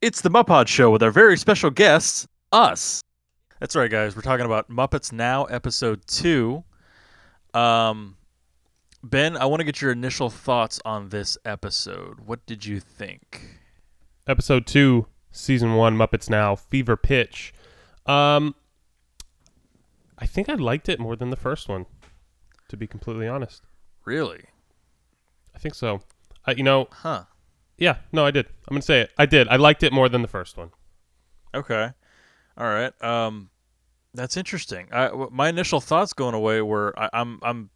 It's the Mup-Pod Show with our very special guests, us. That's right, guys. We're talking about Muppets Now, episode two. Um, Ben, I want to get your initial thoughts on this episode. What did you think? Episode two, season one, Muppets Now, Fever Pitch. Um, I think I liked it more than the first one, to be completely honest. Really? I think so. Uh, you know, Huh. Yeah, no, I did. I'm gonna say it. I did. I liked it more than the first one. Okay. All right. Um, that's interesting. I, w- my initial thoughts going away were I, I'm I'm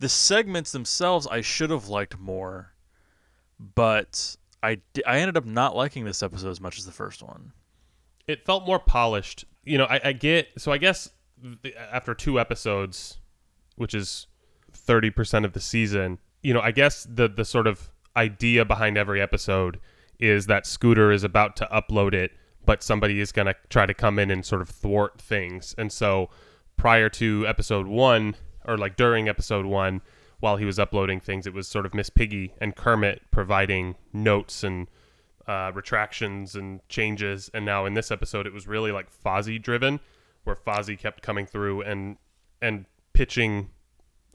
the segments themselves I should have liked more, but I di- I ended up not liking this episode as much as the first one. It felt more polished. You know, I, I get. So I guess the, after two episodes, which is thirty percent of the season, you know, I guess the the sort of idea behind every episode is that Scooter is about to upload it, but somebody is going to try to come in and sort of thwart things. And so prior to episode one, or like during episode one, while he was uploading things, it was sort of Miss Piggy and Kermit providing notes and uh, retractions and changes. And now in this episode, it was really like Fozzie driven, where Fozzie kept coming through and and pitching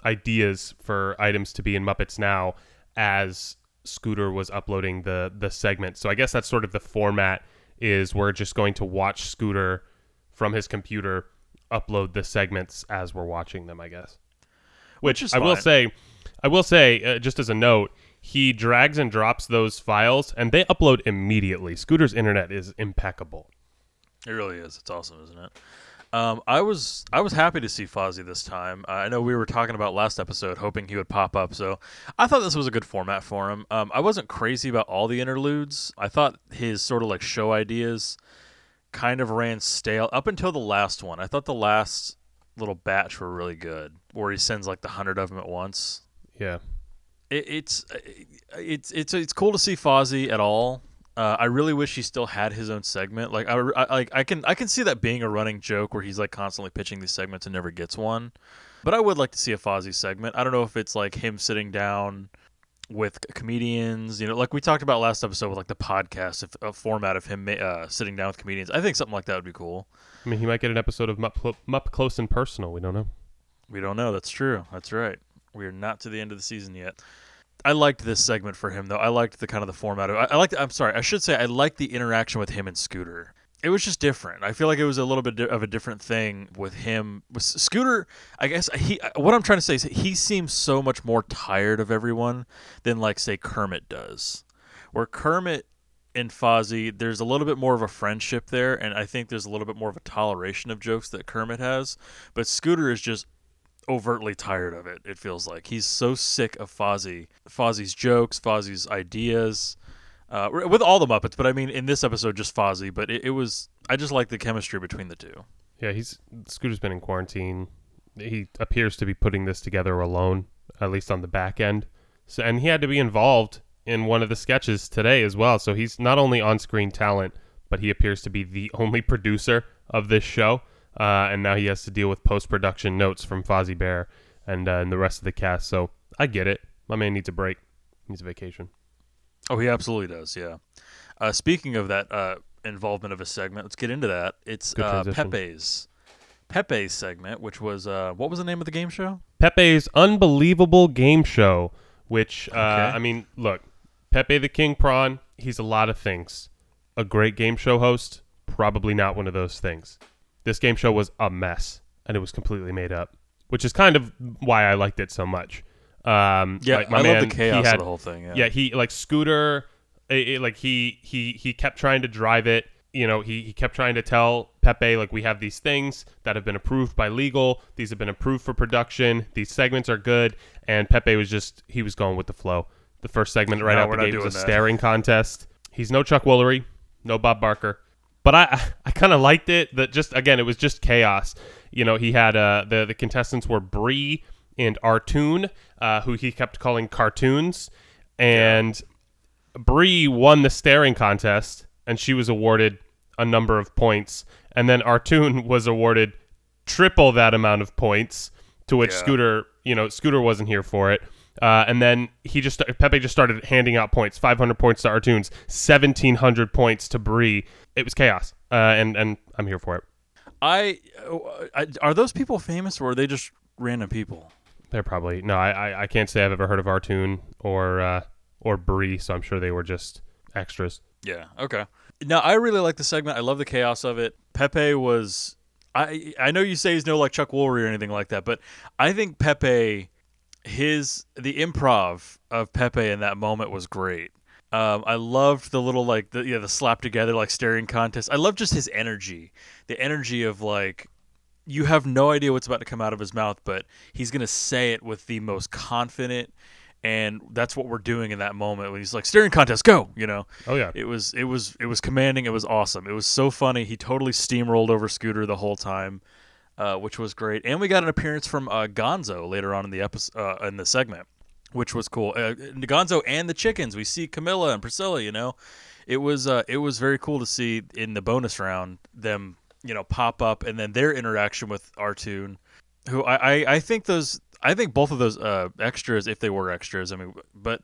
ideas for items to be in Muppets Now as Scooter was uploading the the segment. So I guess that's sort of the format is we're just going to watch Scooter from his computer upload the segments as we're watching them, I guess. Which, Which is I will say, I will say, uh, just as a note, he drags and drops those files and they upload immediately. Scooter's internet is impeccable. It really is. It's awesome, isn't it? Um, I was I was happy to see Fozzie this time. Uh, I know we were talking about last episode, hoping he would pop up. So I thought this was a good format for him. Um, I wasn't crazy about all the interludes. I thought his sort of like show ideas kind of ran stale up until the last one. I thought the last little batch were really good, where he sends like the hundred of them at once. Yeah. It, it's it's it's it's cool to see Fozzie at all. Uh, I really wish he still had his own segment. Like I, I like I can I can see that being a running joke where he's like constantly pitching these segments and never gets one. But I would like to see a Fozzie segment. I don't know if it's like him sitting down with comedians, you know, like we talked about last episode with like the podcast, if a format of him uh, sitting down with comedians. I think something like that would be cool. I mean, he might get an episode of Mupp, Mupp Close and Personal. We don't know. We don't know. That's true. That's right. We are not to the end of the season yet. I liked this segment for him though. I liked the kind of the format of. I, I liked. I'm sorry. I should say I liked the interaction with him and Scooter. It was just different. I feel like it was a little bit of a different thing with him. With Scooter, I guess uh, he. Uh, what I'm trying to say is he seems so much more tired of everyone than like say Kermit does. Where Kermit and Fozzie, there's a little bit more of a friendship there, and I think there's a little bit more of a toleration of jokes that Kermit has. But Scooter is just overtly tired of it. It feels like he's so sick of Fozzie, Fozzie's jokes, Fozzie's ideas, uh, with all the Muppets. But I mean, in this episode, just Fozzie. But it, it was I just like the chemistry between the two. Yeah, he's Scooter's been in quarantine. He appears to be putting this together alone, at least on the back end. So, and he had to be involved in one of the sketches today as well. So he's not only on-screen talent, but he appears to be the only producer of this show. Uh, and now he has to deal with post-production notes from Fozzie Bear and, uh, and the rest of the cast. So I get it. My man needs a break. He needs a vacation. Oh, he absolutely does. Yeah. Uh, speaking of that uh, involvement of a segment, let's get into that. It's uh. Pepe's Pepe's segment, which was uh, what was the name of the game show? Pepe's unbelievable game show, which uh, Okay. I mean, look, Pepe the King Prawn, he's a lot of things. A great game show host, probably not one of those things. This game show was a mess, and it was completely made up, which is kind of why I liked it so much. Um, Yeah, like my I man, love the chaos had, of the whole thing. Yeah. yeah, he like Scooter, it, it- like he he he kept trying to drive it. You know, he he kept trying to tell Pepe like we have these things that have been approved by legal. These have been approved for production. These segments are good, and Pepe was just he was going with the flow. The first segment right No, out the gate was a that. staring contest. He's no Chuck Woolery, no Bob Barker, but I I kind of liked it. That just again it was just chaos. You know, he had uh the the contestants were Bree and Artoon, uh, who he kept calling cartoons, and Bree won the staring contest, and she was awarded a number of points, and then Artoon was awarded triple that amount of points. To which Yeah. Scooter, you know, Scooter wasn't here for it. Uh, and then he just Pepe just started handing out points, 500 points to Artunes, 1700 points to Brie. It was chaos, uh, and and I'm here for it. I, I are those people famous or are they just random people? They're probably no. I, I, I can't say I've ever heard of Artune or uh, or Brie, so I'm sure they were just extras. Yeah. Okay. Now I really like the segment. I love the chaos of it. Pepe was. I I know you say he's no like Chuck Woolery or anything like that, but I think Pepe, his the improv of Pepe in that moment was great. Um, I loved the little like the yeah the slap together like staring contest. I love just his energy, the energy of like you have no idea what's about to come out of his mouth, but he's gonna say it with the most confident, and that's what we're doing in that moment when he's like staring contest, go, you know. Oh yeah, It was it was it was commanding. It was awesome. It was so funny. He totally steamrolled over Scooter the whole time, uh, which was great. And we got an appearance from uh, Gonzo later on in the episode uh, in the segment, which was cool. Uh, Gonzo and the chickens. We see Camilla and Priscilla. You know, it was it was very cool to see in the bonus round them you know pop up and then their interaction with Artoon, who I, I I think those I think both of those uh, extras, if they were extras, I mean, but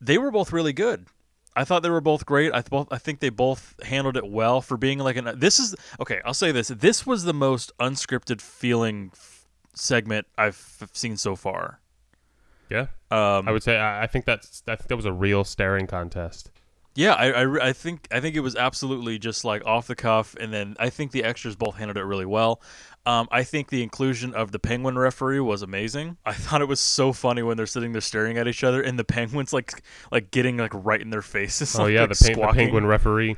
they were both really good. I thought they were both great. I both I think they both handled it well for being like an. This is okay. I'll say this. This was the most unscripted feeling f- segment I've f- seen so far. yeah. Um, I would say I, I think that's I think that was a real staring contest. Yeah, I, I, I think I think it was absolutely just like off the cuff, and then I think the extras both handled it really well. Um, I think the inclusion of the penguin referee was amazing. I thought it was so funny when they're sitting there staring at each other, and the penguins like like getting like right in their faces. Oh like, yeah, like, the, pen- the penguin referee.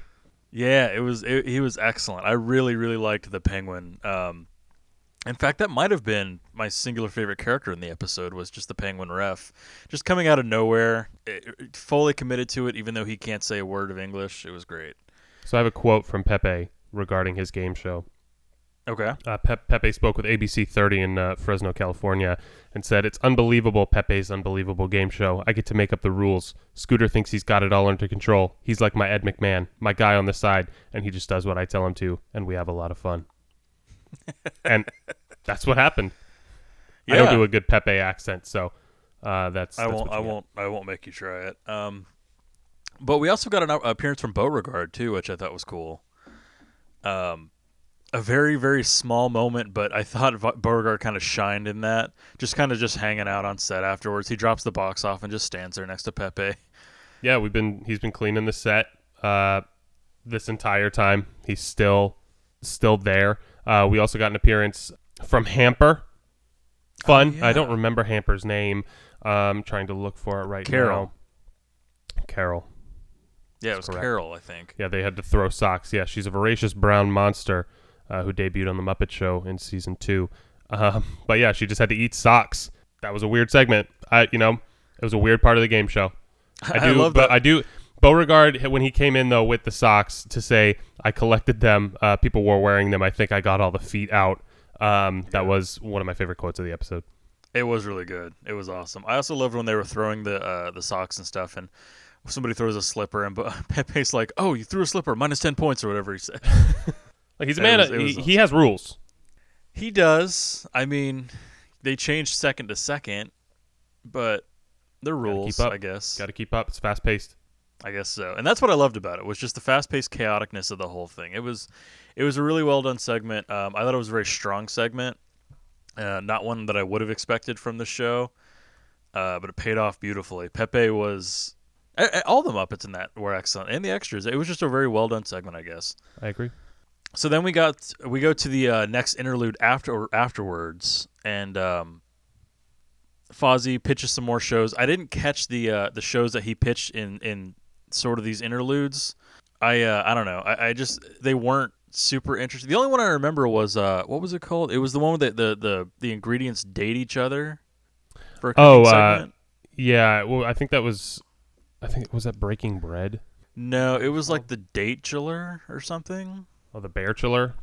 Yeah, it was it, he was excellent. I really really liked the penguin. Um, in fact, that might have been my singular favorite character in the episode was just the penguin ref, just coming out of nowhere, it- fully committed to it, even though he can't say a word of English. It was great. So I have a quote from Pepe regarding his game show. Okay. Uh, Pe- Pepe spoke with ABC 30 in uh, Fresno, California, and said, It's unbelievable, Pepe's unbelievable game show. I get to make up the rules. Scooter thinks he's got it all under control. He's like my Ed McMahon, my guy on the side, and he just does what I tell him to, and we have a lot of fun. And that's what happened. I don't do a good Pepe accent, so uh, that's, I that's won't. I get. won't. I won't make you try it. Um, but we also got an appearance from Beauregard too, which I thought was cool. Um, a very very small moment, but I thought Beauregard kind of shined in that. Just kind of just hanging out on set afterwards. He drops the box off and just stands there next to Pepe. Yeah, we've been he's been cleaning the set uh, this entire time. He's still still there. Uh, we also got an appearance from Hamper. Fun. Oh, I don't remember Hamper's name. I'm trying to look for it right Carol. now. Carol. Yeah, it was correct. Carol, I think. Yeah, they had to throw socks. Yeah, she's a voracious brown monster uh, who debuted on the Muppet Show in season two. Um, but yeah, she just had to eat socks. That was a weird segment. I, you know, it was a weird part of the game show. I do, love but that. I do. Beauregard, when he came in though with the socks to say I collected them, uh, people were wearing them. I think I got all the feet out. Um, that Yeah. was one of my favorite quotes of the episode. It was really good. It was awesome. I also loved when they were throwing the uh, the socks and stuff, and somebody throws a slipper, and Pepe's like, "Oh, you threw a slipper, minus ten points or whatever he said." Like he's a man. was- he, was he has rules. He does. I mean, they changed second to second, but they're rules. I guess. Got to keep up. It's fast paced. I guess so. And that's what I loved about it was just the fast-paced chaoticness of the whole thing. It was, it was a really well done segment. Um, I thought it was a very strong segment, uh, not one that I would have expected from the show, uh, but it paid off beautifully. Pepe was, all the Muppets in that were excellent, and the extras. It was just a very well done segment, I guess. I agree. So then we got we go to the uh, next interlude after afterwards, and um, Fozzie pitches some more shows. I didn't catch the uh, the shows that he pitched in in sort of these interludes. I uh, I don't know. I, I just they weren't super interesting. The only one I remember was uh, what was it called? It was the one where the the the, the ingredients date each other. For a Oh, uh. Yeah. Well, I think that was. I think was that Breaking Bread. no, it was like the date chiller or something. Oh, the Bear Chiller.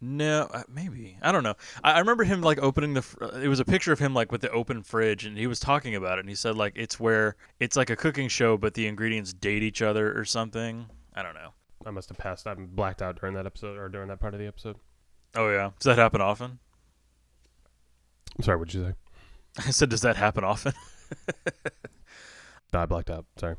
No, uh, maybe I don't know. I, I remember him like opening the. Fr- uh, it was a picture of him like with the open fridge, and he was talking about it. And he said like it's where it's like a cooking show, but the ingredients date each other or something. I don't know. I must have passed. I'm blacked out during that episode or during that part of the episode. Oh yeah, does that happen often? I'm sorry. What'd you say? I said, does that happen often? No, I blacked out. Sorry.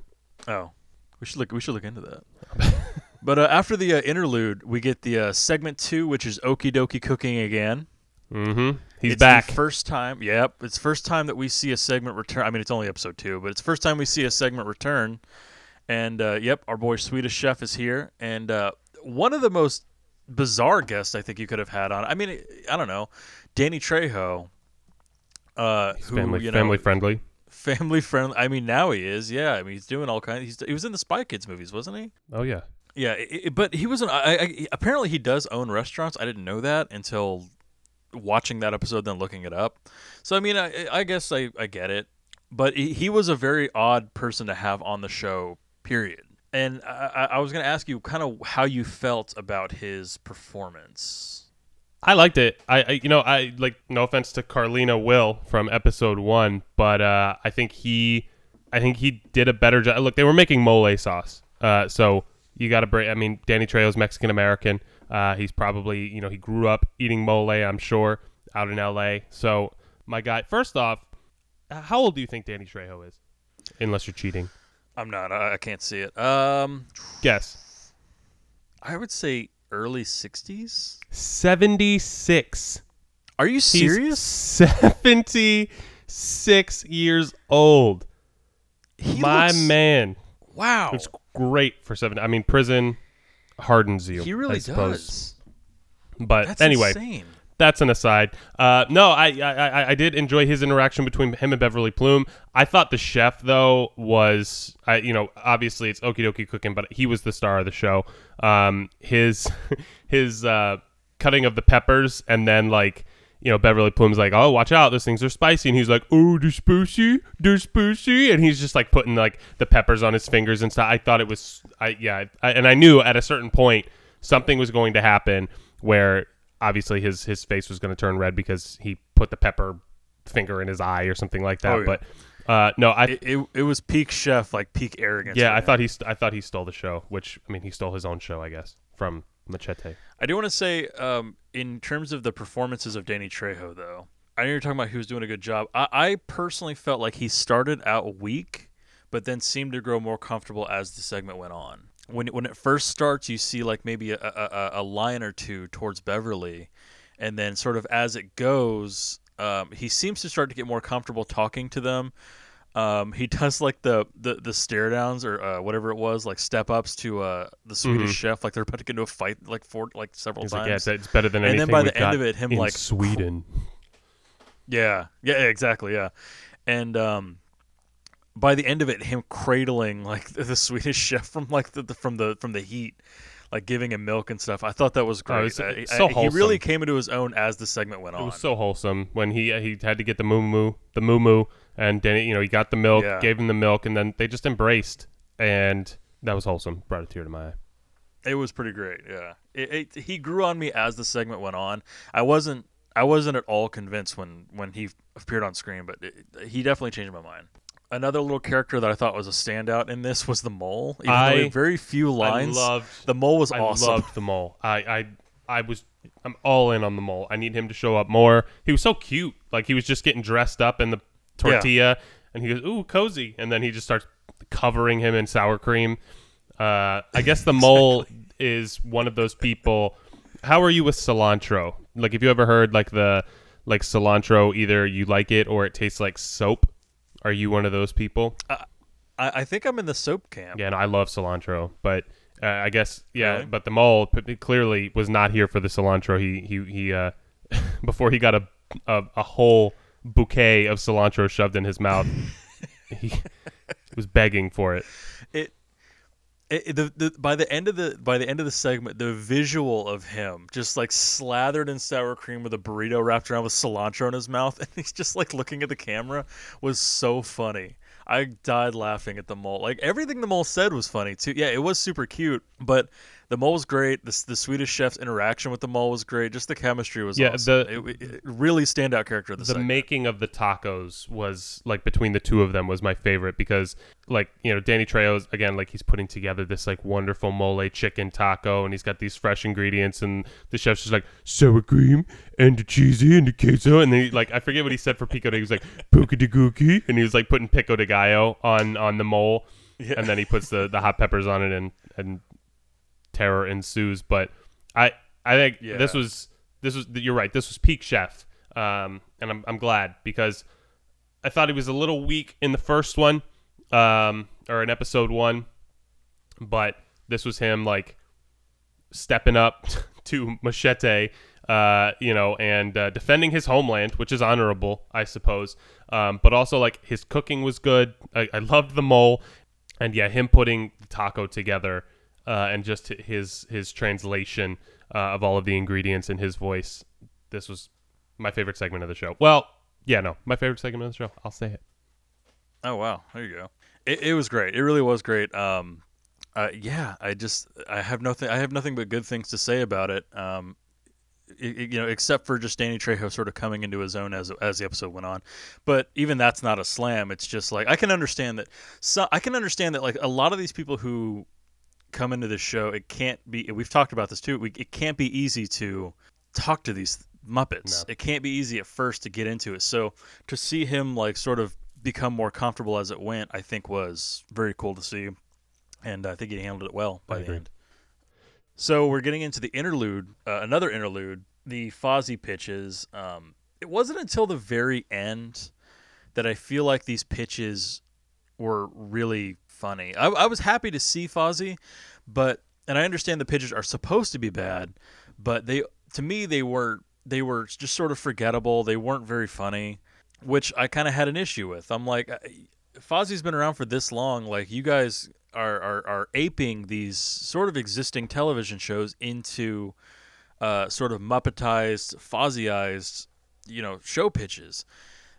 Oh, we should look. We should look into that. but uh, after the uh, interlude, we get the uh, segment two, which is Okie Dokie cooking again. Mm-hmm. He's it's back. The first time, yep. It's first time that we see a segment return. I mean, it's only episode two, but it's first time we see a segment return. And uh, yep, our boy Swedish Chef is here, and uh, one of the most bizarre guests I think you could have had on. I mean, I don't know, Danny Trejo. Uh, He's who, family you know, family friendly. family friendly. I mean, now he is. Yeah, I mean, he's doing all kinds. He's, he was in the Spy Kids movies, wasn't he? Oh yeah. Yeah, i i- but he wasn't. I, I, apparently, he does own restaurants. I didn't know that until watching that episode, then looking it up. So, I mean, I, I guess I, I get it. But he, he was a very odd person to have on the show. Period. And I, I I was going to ask you kind of how you felt about his performance. I liked it. I, I you know I like no offense to Carla Hall from episode one, but uh, I think he I think he did a better job. Look, they were making mole sauce, uh, so you got to bring. I mean, Danny Trejo's Mexican American. Uh, he's probably you know he grew up eating mole. I'm sure out in L.A. So my guy, first off, how old do you think Danny Trejo is? Unless you're cheating, I'm not. I, I can't see it. Um, guess I would say early 60s. seventy six. Are you serious? Seventy six years old. He My looks- man, Wow. it's great for seven. I mean, prison hardens you. He really I suppose. does. But That's anyway, insane. that's an aside. Uh, no, I, I I I did enjoy his interaction between him and Beverly Plume. I thought the chef though was, I you know, obviously it's Okie Dokie Cooking, but he was the star of the show. Um, his his uh, cutting of the peppers and then like. You know, Beverly Plume's like, "Oh, watch out! Those things are spicy," and he's like, "Oh, they're spicy, they're spicy," and he's just like putting like the peppers on his fingers and stuff. I thought it was, I yeah, I, and I knew at a certain point something was going to happen where obviously his his face was going to turn red because he put the pepper finger in his eye or something like that. Oh, yeah. But uh, no, I It, it, it was peak chef, like peak arrogance. yeah, I him. thought he st- I thought he stole the show, which I mean he stole his own show, I guess, from Machete. I do want to say, um, in terms of the performances of Danny Trejo, though, I know you're talking about he was doing a good job. I, I personally felt like he started out weak, but then seemed to grow more comfortable as the segment went on. When when it first starts, you see like maybe a, a, a- a line or two towards Beverly, and then sort of as it goes, um, he seems to start to get more comfortable talking to them. Um, he does like the, the, the stare downs or uh, whatever it was, like step ups to uh, the Swedish Mhm. chef, like they're about to get into a fight, like four, like several He's times. like, yeah, it's, it's better than anything. And then by the end of it, him, in like, Sweden. Yeah, yeah, exactly, yeah. And um, by the end of it, him cradling like the, the Swedish chef from like the, the from the from the heat, like giving him milk and stuff. I thought that was great. Oh, it's- I- so he really came into his own as the segment went It on. It was so wholesome when he he had to get the moo moo the moo moo and then you know he got the milk, Yeah. gave him the milk, and then they just embraced, and that was wholesome. Brought a tear to my eye. It was pretty great. Yeah, it, it, he grew on me as the segment went on. I wasn't I wasn't at all convinced when when he appeared on screen, but it, he definitely changed my mind. Another little character that I thought was a standout in this was the mole. Even though he I- had very few lines, I loved the mole was awesome. I awesome. loved the mole. I, I I was I'm all in on the mole. I need him to show up more. He was so cute. Like he was just getting dressed up in the tortilla and he goes, "Ooh, cozy." And then he just starts covering him in sour cream. Uh, I guess the mole is one of those people. How are you with cilantro? Like have you ever heard like the like cilantro either you like it or it tastes like soap? Are you one of those people? I, I think I'm in the soap camp. Yeah, and I love cilantro, but uh, I guess yeah, Really? but the mole p- clearly was not here for the cilantro. He he he uh, before he got a, a a whole bouquet of cilantro shoved in his mouth. he was begging for it. it, it the, the by the end of the by the end of the segment the visual of him just like slathered in sour cream with a burrito wrapped around with cilantro in his mouth and he's just like looking at the camera was so funny i died laughing at the mole like everything the mole said was funny too yeah it was super cute but The mole was great. The, the Swedish chef's interaction with the mole was great. Just the chemistry was Yeah, awesome. the- it, it really standout character of the, segment. making of the tacos was like between the two of them was my favorite because like you know Danny Trejo's again like he's putting together this like wonderful mole chicken taco and he's got these fresh ingredients and the chef's just like sour cream and the cheesy and the queso and then he, like I forget what he said for pico de he was like poke de gookie and he was like putting pico de gallo on on the mole Yeah. and then he puts the the hot peppers on it and and terror ensues but I I think this was this was you're right this was peak chef um and I'm I'm glad because I thought he was a little weak in the first one, um, or in episode one, but this was him like stepping up to Machete, uh, you know, and uh, defending his homeland, which is honorable, I suppose. Um, but also like his cooking was good. I, I loved the mole, and yeah, him putting the taco together, uh, and just his his translation uh, of all of the ingredients in his voice. This was my favorite segment of the show. Well, yeah, no, my favorite segment of the show. I'll say it. Oh wow, there you go. It, it was great. It really was great. Um, uh, yeah, I just I have nothing. I have nothing but good things to say about it. Um, you know, except for just Danny Trejo sort of coming into his own as as the episode went on. But even that's not a slam. It's just like I can understand that. So I can understand that like a lot of these people who come into this show, it can't be. We've talked about this too. We, it can't be easy to talk to these Muppets. No. It can't be easy at first to get into it. So to see him like sort of become more comfortable as it went, I think was very cool to see, and I think he handled it well by the end. So we're getting into the interlude, uh, another interlude, the Fozzie pitches. Um, it wasn't until the very end that I feel like these pitches were really funny. I, I was happy to see Fozzie, but and I understand the pitches are supposed to be bad, but they to me they were they were just sort of forgettable. They weren't very funny, which I kind of had an issue with. I'm like, Fozzie's been around for this long. Like you guys are are, are aping these sort of existing television shows into uh, sort of Muppetized, Fozzieized, you know, show pitches.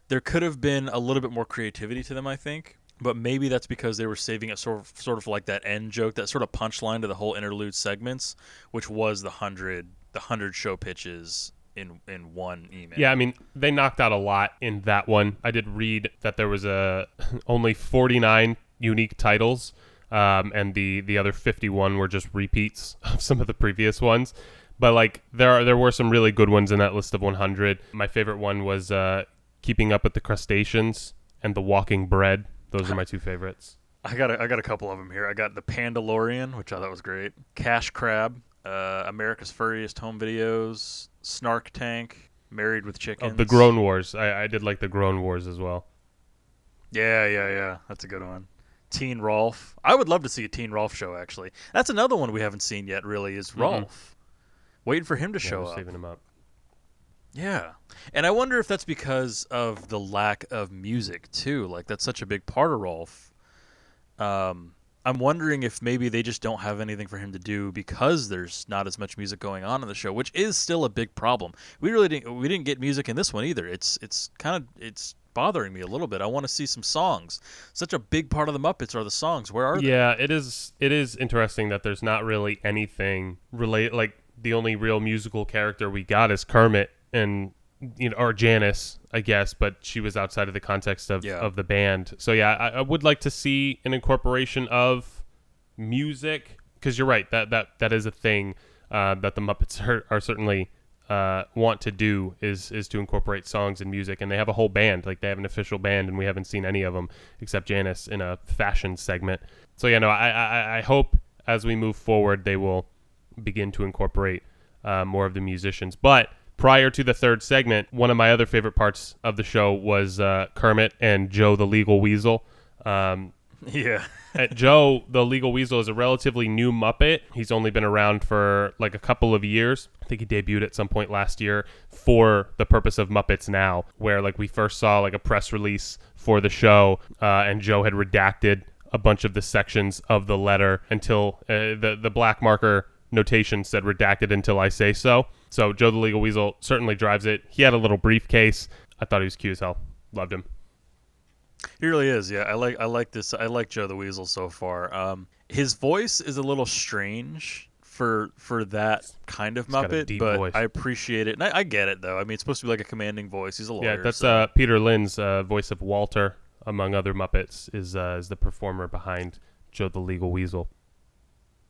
There could have been a little bit more creativity to them, I think. But maybe that's because they were saving it sort of, sort of like that end joke, that sort of punchline to the whole interlude segments, which was the hundred, the hundred show pitches in in one email. Yeah, I mean, they knocked out a lot in that one. I did read that there was a only 49 unique titles, um, and the the other 51 were just repeats of some of the previous ones. But like, there are there were some really good ones in that list of 100. My favorite one was uh, Keeping Up with the Crustaceans and The Walking Bread. Those are my two favorites. I got a, I got a couple of them here. I got the Pandalorian, which I thought was great. Cash Crab, uh, America's Furriest Home Videos, Snark Tank, Married with Oh, the Grown Wars. I, I did like the Grown Wars as well. Yeah, yeah, yeah. That's a good one. Teen Rolf. I would love to see a Teen Rolf show. Actually, that's another one we haven't seen yet. Really, is Rolf. Waiting for him to Yeah, show up. saving them up. Yeah. And I wonder if that's because of the lack of music too. Like that's such a big part of Rolf. Um I'm wondering if maybe they just don't have anything for him to do because there's not as much music going on in the show, which is still a big problem. We really didn't we didn't get music in this one either. It's it's kind of it's bothering me a little bit. I want to see some songs. Such a big part of the Muppets are the songs. Where are they? Yeah, it is. It is interesting that there's not really anything relate. Like the only real musical character we got is Kermit and you know, or Janice, I guess, but she was outside of the context of Yeah. of the band. So yeah, I, I would like to see an incorporation of music because you're right that that that is a thing uh, that the Muppets are, are certainly. Uh, want to do is is to incorporate songs and music, and they have a whole band. Like they have an official band, and we haven't seen any of them except Janice in a fashion segment. So yeah, no, I I, I hope as we move forward they will begin to incorporate uh, more of the musicians. But prior to the third segment, one of my other favorite parts of the show was uh, Kermit and Joe the Legal Weasel. Um, Yeah. uh, Joe, the legal weasel, is a relatively new Muppet. He's only been around for like a couple of years. I think he debuted at some point last year for the purpose of Muppets Now, where like we first saw like a press release for the show, uh, and Joe had redacted a bunch of the sections of the letter until uh, the the black marker notation said redacted until I say so. So Joe the legal weasel certainly drives it. He had a little briefcase. I thought he was cute as hell. Loved him. He really is. Yeah, I like I like this. I like Joe the Weasel so far. Um, his voice is a little strange for for that kind of Muppet, but voice. I appreciate it, and I, I get it though. I mean, it's supposed to be like a commanding voice. He's a lawyer. Yeah, that's so- uh, Peter Linz's uh, voice of Walter, among other Muppets, is uh, is the performer behind Joe the Legal Weasel.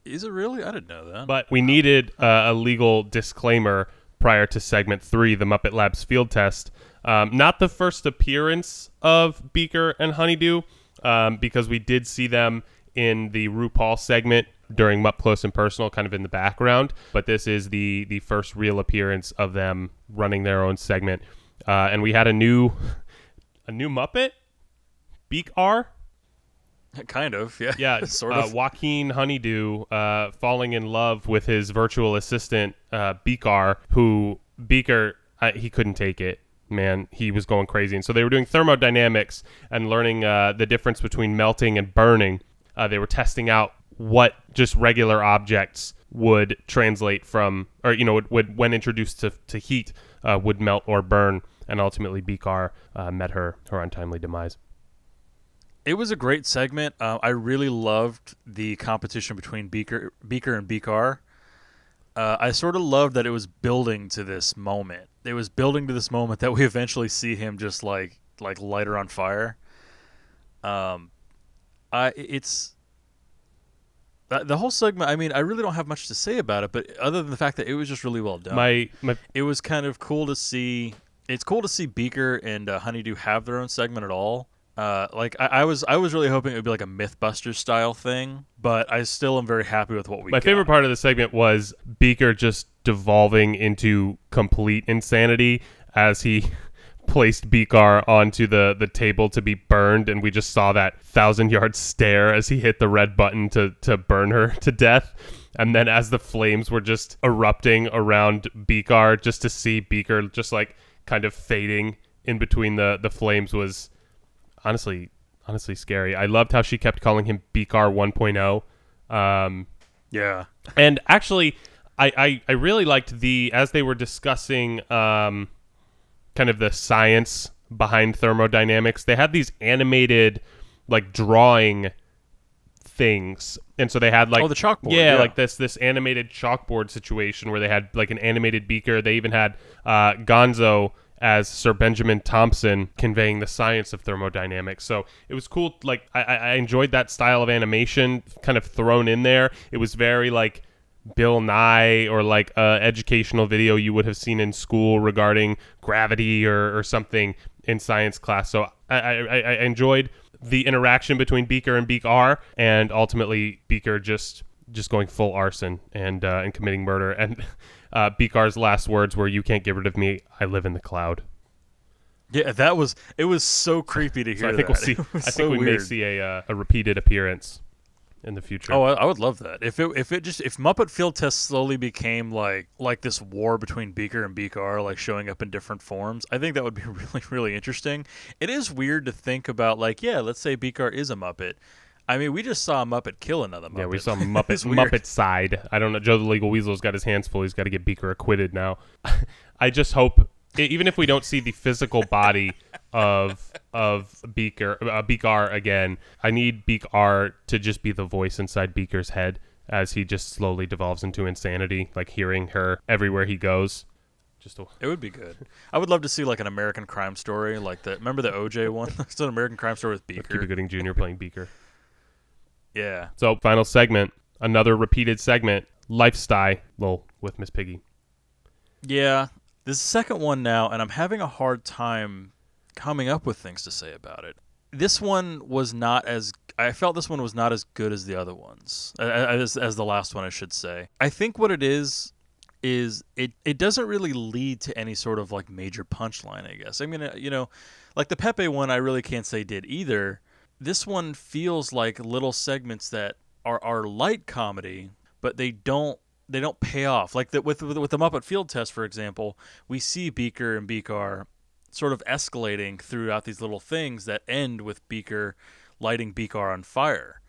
Is it really? I didn't know that. But we needed uh, a legal disclaimer prior to segment three, the Muppet Labs field test. Um, not the first appearance of Beaker and Honeydew, um, because we did see them in the RuPaul segment during Mupp Close and Personal, kind of in the background. But this is the the first real appearance of them running their own segment, uh, and we had a new a new Muppet, Beak R. kind of, yeah, Yeah, sort uh, of. Joaquin Honeydew uh, falling in love with his virtual assistant uh, Beakar, who Beaker he couldn't take it. Man, he was going crazy, and so they were doing thermodynamics and learning uh, the difference between melting and burning. Uh, they were testing out what just regular objects would translate from, or you know, would, would when introduced to, to heat, uh, would melt or burn. And ultimately, Beakar uh, met her her untimely demise. It was a great segment. Uh, I really loved the competition between Beaker, Beaker and Beakar. Uh, I sort of loved that it was building to this moment. It was building to this moment that we eventually see him just like like light her on fire. Um, I it's the the whole segment. I mean, I really don't have much to say about it, but other than the fact that it was just really well done. My my it was kind of cool to see. It's cool to see Beaker and uh, Honeydew have their own segment at all. Uh, like I, I was, I was really hoping it would be like a MythBusters style thing, but I still am very happy with what we. My got. favorite part of the segment was Beaker just devolving into complete insanity as he placed Beakar onto the, the table to be burned, and we just saw that thousand yard stare as he hit the red button to, to burn her to death. And then as the flames were just erupting around Beakar, just to see Beaker just like kind of fading in between the, the flames was honestly honestly scary. I loved how she kept calling him Beakar 1.0. Um, Yeah, and actually, I, I, I really liked the as they were discussing um, kind of the science behind thermodynamics. They had these animated like drawing things, and so they had like Oh, the chalkboard, yeah, yeah. like this this animated chalkboard situation where they had like an animated beaker. They even had uh, Gonzo as Sir Benjamin Thompson conveying the science of thermodynamics. So it was cool. Like I, I enjoyed that style of animation kind of thrown in there. It was very like Bill Nye or like a educational video you would have seen in school regarding gravity or, or something in science class. So I, I, I I enjoyed the interaction between Beaker and Beak R, and ultimately Beaker just just going full arson and uh, and committing murder. And uh, last words were, "You can't get rid of me. I live in the cloud." yeah, that was. It was so creepy to hear. So I think that. we'll see. I think so we may see a uh, a repeated appearance in the future. Oh, I, I would love that. If it if it just if Muppet Field Test slowly became like like this war between Beaker and Beakar, like showing up in different forms, I think that would be really really interesting. It is weird to think about like yeah, let's say Beakar is a Muppet. I mean, we just saw a Muppet kill another Muppet. Yeah, we saw Muppet. Muppet side. I don't know. Joe the Legal Weasel's got his hands full. He's got to get Beaker acquitted now. I just hope, even if we don't see the physical body of of Beaker uh, Beaker again, I need Beaker to just be the voice inside Beaker's head as he just slowly devolves into insanity, like hearing her everywhere he goes. Just a, It would be good. I would love to see like an American crime story, like the remember the OJ one? it's an American crime story with Beaker. Cuba. Gooding Jr. playing Beaker. Yeah, So final segment, another repeated segment, lifestyle lol with Miss Piggy. yeah. This is the second one now, and I'm having a hard time coming up with things to say about it. This one was not as I felt this one was not as good as the other ones, as, as the last one, I should say. I think what it is is it it doesn't really lead to any sort of like major punchline. I guess I mean uh, you know, like the Pepe one, I really can't say did either. This one feels like little segments that are are light comedy, but they don't they don't pay off. Like the, with with with the Muppet Field Test, for example, we see Beaker and Beakar sort of escalating throughout these little things that end with Beaker lighting Beakar on fire.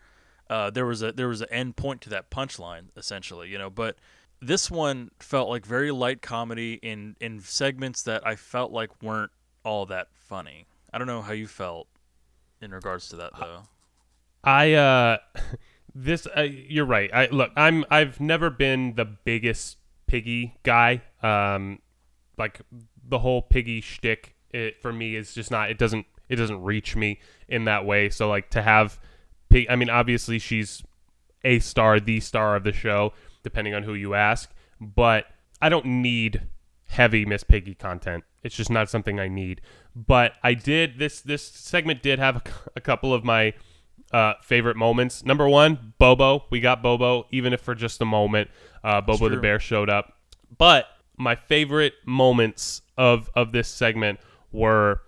Uh, there was a there was an end point to that punchline essentially, you know. But this one felt like very light comedy in in segments that I felt like weren't all that funny. I don't know how you felt in regards to that though. I uh This uh, you're right. I look, I'm I've never been the biggest piggy guy. Um, like the whole piggy shtick, it for me is just not. It doesn't it doesn't reach me in that way. So like to have pig. I mean, obviously she's a star, the star of the show, depending on who you ask. But I don't need heavy Miss Piggy content. It's just not something I need. But I did this. This segment did have a, a couple of my uh, favorite moments. Number one, Bobo. We got Bobo, even if for just a moment. Uh, Bobo the bear showed up. But my favorite moments of of this segment were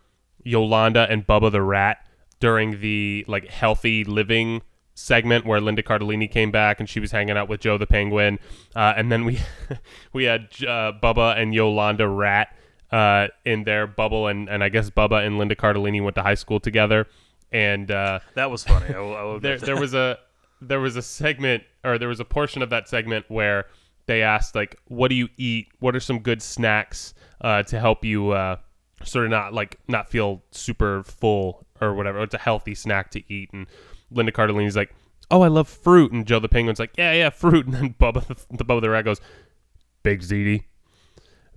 Yolanda and Bubba the rat during the like healthy living segment where Linda Cardellini came back and she was hanging out with Joe the penguin, uh, and then we we had uh, Bubba and Yolanda rat uh, in there. Bubble. And and I guess Bubba and Linda Cardellini went to high school together, and uh, That was funny. I I there there was a there was a segment or there was a portion of that segment where they asked like what do you eat? What are some good snacks uh, to help you uh, sort of not like not feel super full or whatever it's a healthy snack to eat? And linda cardellini's like oh i love fruit. And joe the penguin's like yeah yeah fruit. And then bubba the, the bubba the rat goes big ziti.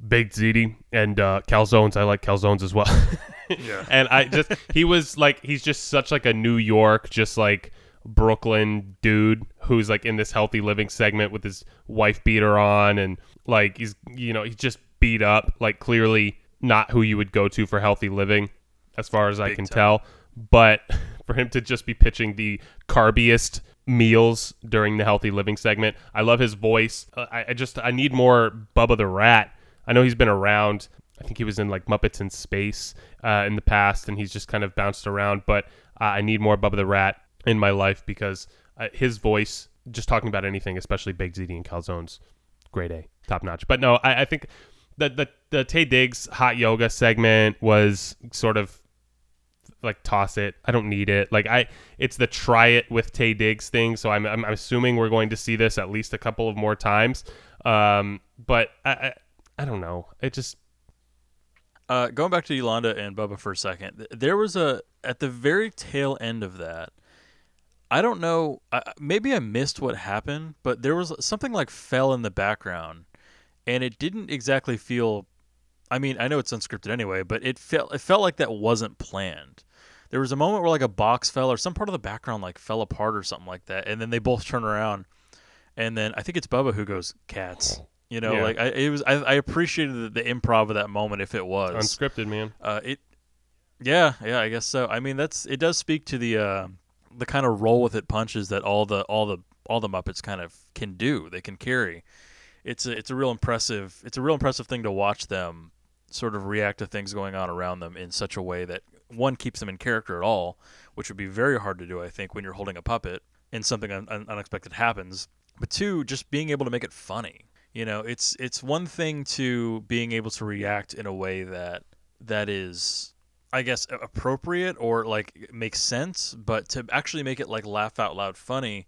Baked ziti and uh, calzones. I like calzones as well. Yeah. and I just he was like he's just such like a New York, just like Brooklyn dude who's like in this healthy living segment with his wife beater on and like he's you know he's just beat up like clearly not who you would go to for healthy living as far as I can time. tell. But for him to just be pitching the carbiest meals during the healthy living segment I love his voice Uh, I, I just I need more Bubba the Rat I know he's been around I think he was in like Muppets in Space uh, in the past, and he's just kind of bounced around. But uh, I need more Bubba the Rat in my life because uh, his voice, just talking about anything, especially Big Ziti and Calzones, grade A, top notch. But no, I, I think the the the Taye Diggs hot yoga segment was sort of like toss it. I don't need it. Like I, it's the try it with Taye Diggs thing. So I'm I'm, I'm assuming we're going to see this at least a couple of more times. Um, but I, I I don't know. It just Uh, going back to Yolanda and Bubba for a second, there was a at the very tail end of that. I don't know. I, maybe I missed what happened, but there was something like fell in the background, and it didn't exactly feel. I mean, I know it's unscripted anyway, but it felt it felt like that wasn't planned. There was a moment where like a box fell or some part of the background like fell apart or something like that, and then they both turn around, and then I think it's Bubba who goes cats. You know, Yeah. like I, it was. I, I appreciated the, the improv of that moment if it was unscripted, man. uh, it, yeah, yeah, I guess so. I mean, that's it does speak to the uh, the kind of roll with it punches that all the all the all the Muppets kind of can do. They can carry. It's a it's a real impressive it's a real impressive thing to watch them sort of react to things going on around them in such a way that one keeps them in character at all, which would be very hard to do, I think, when you're holding a puppet and something un- un- unexpected happens. But two, just being able to make it funny. You know, it's it's one thing to being able to react in a way that that is I guess appropriate or like makes sense, but to actually make it like laugh out loud funny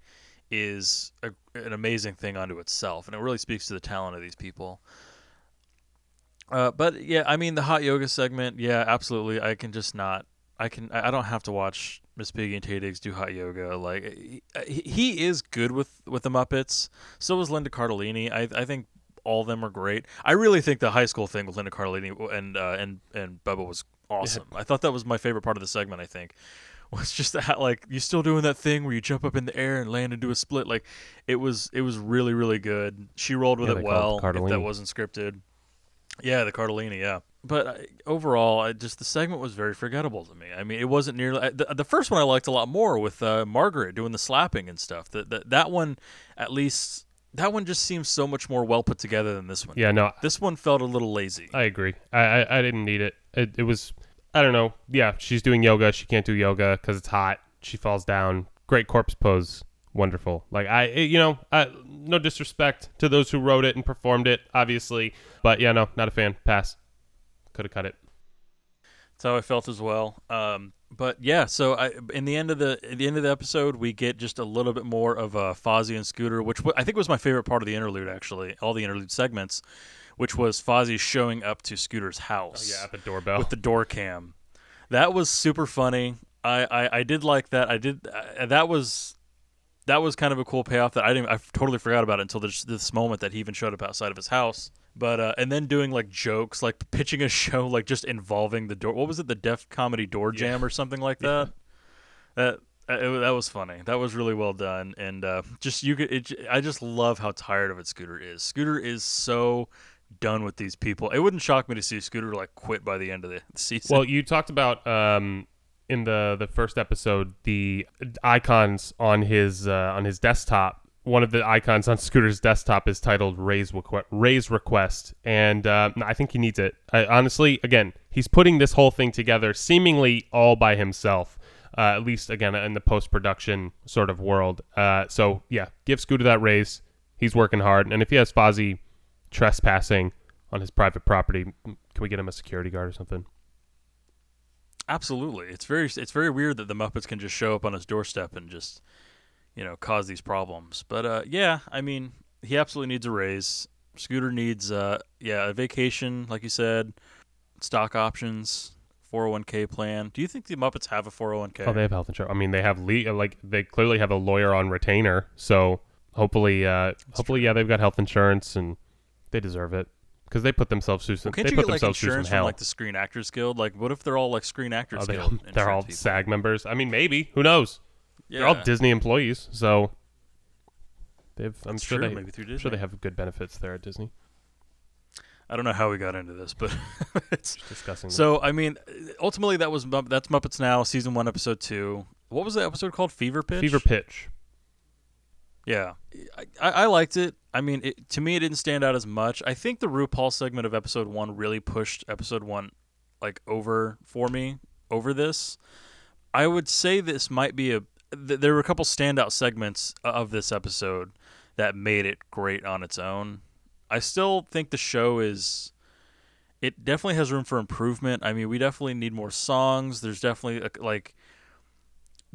is a, an amazing thing unto itself, and it really speaks to the talent of these people. Uh, but yeah, I mean the hot yoga segment, yeah, absolutely. I can just not. I can. I don't have to watch Miss Piggy and Taye Diggs do hot yoga. Like he, he- he is good with with the Muppets. So is Linda Cardellini. I I think all of them are great. I really think the high school thing with Linda Cardellini and uh, and and Bubba was awesome. I thought that was my favorite part of the segment. I think was just that like you still doing that thing where you jump up in the air and land and do a split. Like it was it was really really good. She rolled with Yeah, it it well. If that wasn't scripted. Yeah, the Cardellini. Yeah, but I, overall, I just the segment was very forgettable to me. I mean, it wasn't nearly I- the, the first one. I liked a lot more with uh, Margaret doing the slapping and stuff. That that that one, at least, that one just seems so much more well put together than this one. Yeah, no, This one felt a little lazy. I agree. I, I, I didn't need it. it. It was, I don't know. Yeah, she's doing yoga. She can't do yoga because it's hot. She falls down. Great corpse pose. Wonderful. Like I, you know, I, no disrespect to those who wrote it and performed it, obviously, but yeah, no, not a fan. Pass. Could have cut it. That's how I felt as well. Um, but yeah, so I, in the end of the the end of the episode, we get just a little bit more of uh, Fozzie and Scooter, which I think was my favorite part of the interlude. Actually, all the interlude segments, which was Fozzie showing up to Scooter's house Oh, Yeah, at the doorbell. with the door cam. That was super funny. I, I, I did like that. I did uh, that was that was kind of a cool payoff that I didn't. I totally forgot about it until this this moment that he even showed up outside of his house. But uh, and then doing like jokes, like pitching a show, like just involving the door. What was it, the Def Comedy Door Jam or something like that? That uh, it, that was funny. That was really well done, and uh, just you could. It, I just love how tired of it Scooter is. Scooter is so done with these people. It wouldn't shock me to see Scooter like quit by the end of the season. Well, you talked about um, in the the first episode the icons on his uh, on his desktop. One of the icons on Scooter's desktop is titled "Raise Request," Raise Request and uh, I think he needs it. I, honestly, again, he's putting this whole thing together seemingly all by himself. Uh, at least again in the post production sort of world. Uh, so yeah, give Scooter that raise. He's working hard, and if he has Fozzie trespassing on his private property, can we get him a security guard or something? Absolutely, it's very it's very weird that the Muppets can just show up on his doorstep and just you know cause these problems. But uh, yeah, I mean, he absolutely needs a raise. Scooter needs uh, yeah a vacation, like you said, stock options, 401k plan. Do you think the Muppets have a 401k? Oh, they have health insurance. I mean, they have le- like they clearly have a lawyer on retainer. So hopefully, uh, hopefully, yeah, they've got health insurance and they deserve it because they put themselves through some. Well, can't they you put get like themselves through some insurance from hell. like the Screen Actors Guild? Like, what if they're all like Screen Actors they, Guild? they're all insurance people? SAG members. I mean, maybe who knows? They're all Disney employees, so they've. I'm That's sure true, they. maybe through I'm sure Disney. they have good benefits there at Disney. I don't know how we got into this, but it's Just discussing. so. I mean, ultimately, that was Mupp- that's Muppets Now, season one, episode two. What was the episode called? Fever Pitch. fever pitch. Yeah, I, I liked it. I mean, it, to me, it didn't stand out as much. I think the RuPaul segment of episode one really pushed episode one like over for me over this. I would say this might be a. Th- there were a couple standout segments of this episode that made it great on its own. I still think the show is. It definitely has room for improvement. I mean, we definitely need more songs. There's definitely a, like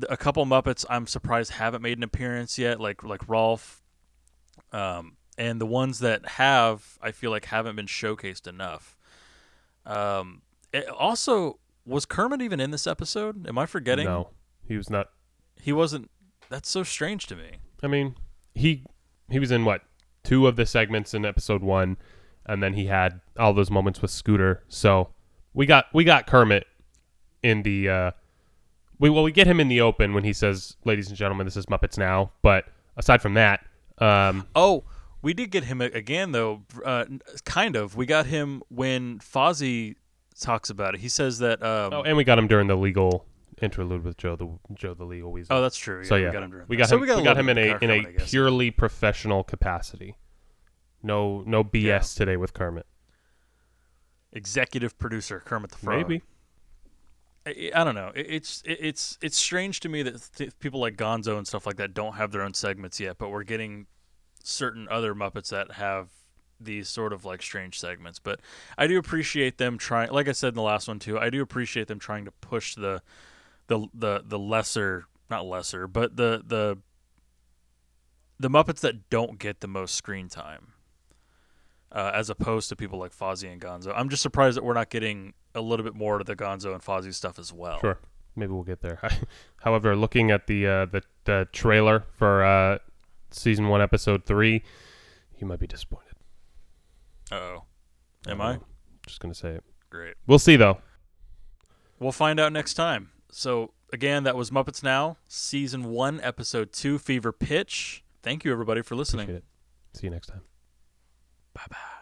a couple Muppets I'm surprised haven't made an appearance yet, like like Rolf, um, and the ones that have, I feel like haven't been showcased enough. Um, it also, was Kermit even in this episode? Am I forgetting? No, he was not. he wasn't. That's so strange to me. I mean, he he was in what two of the segments in episode one, and then he had all those moments with Scooter. So we got we got Kermit in the uh, we well we get him in the open when he says, "Ladies and gentlemen, this is Muppets Now." But aside from that, um, Oh, we did get him again though. Uh, kind of. We got him when Fozzie talks about it. He says that. Um, oh, and we got him during the legal interlude with Joe the Joe the legal weasel. oh, that's true. so yeah, we got him. during we got So him. We got, him in a in a Kermit, I guess. purely professional capacity. No no BS Yeah. today with Kermit. executive producer Kermit the Frog. Maybe. I, I don't know. It, it's it, it's it's strange to me that th- people like Gonzo and stuff like that don't have their own segments yet, but we're getting certain other Muppets that have these sort of like strange segments. But I do appreciate them trying. Like I said in the last one too, I do appreciate them trying to push the the the the lesser, not lesser, but the the the Muppets that don't get the most screen time. Uh, as opposed to people like Fozzie and Gonzo, I'm just surprised that we're not getting a little bit more to the Gonzo and Fozzie stuff as well. Sure. Maybe we'll get there. However, looking at the uh, the, the trailer for uh, season one, episode three, you might be disappointed. Oh, am Uh, I? Just gonna say it. Great. We'll see though. We'll find out next time. So again, that was Muppets Now, season one, episode two, Fever Pitch. Thank you everybody for listening. See you next time. Bye bye.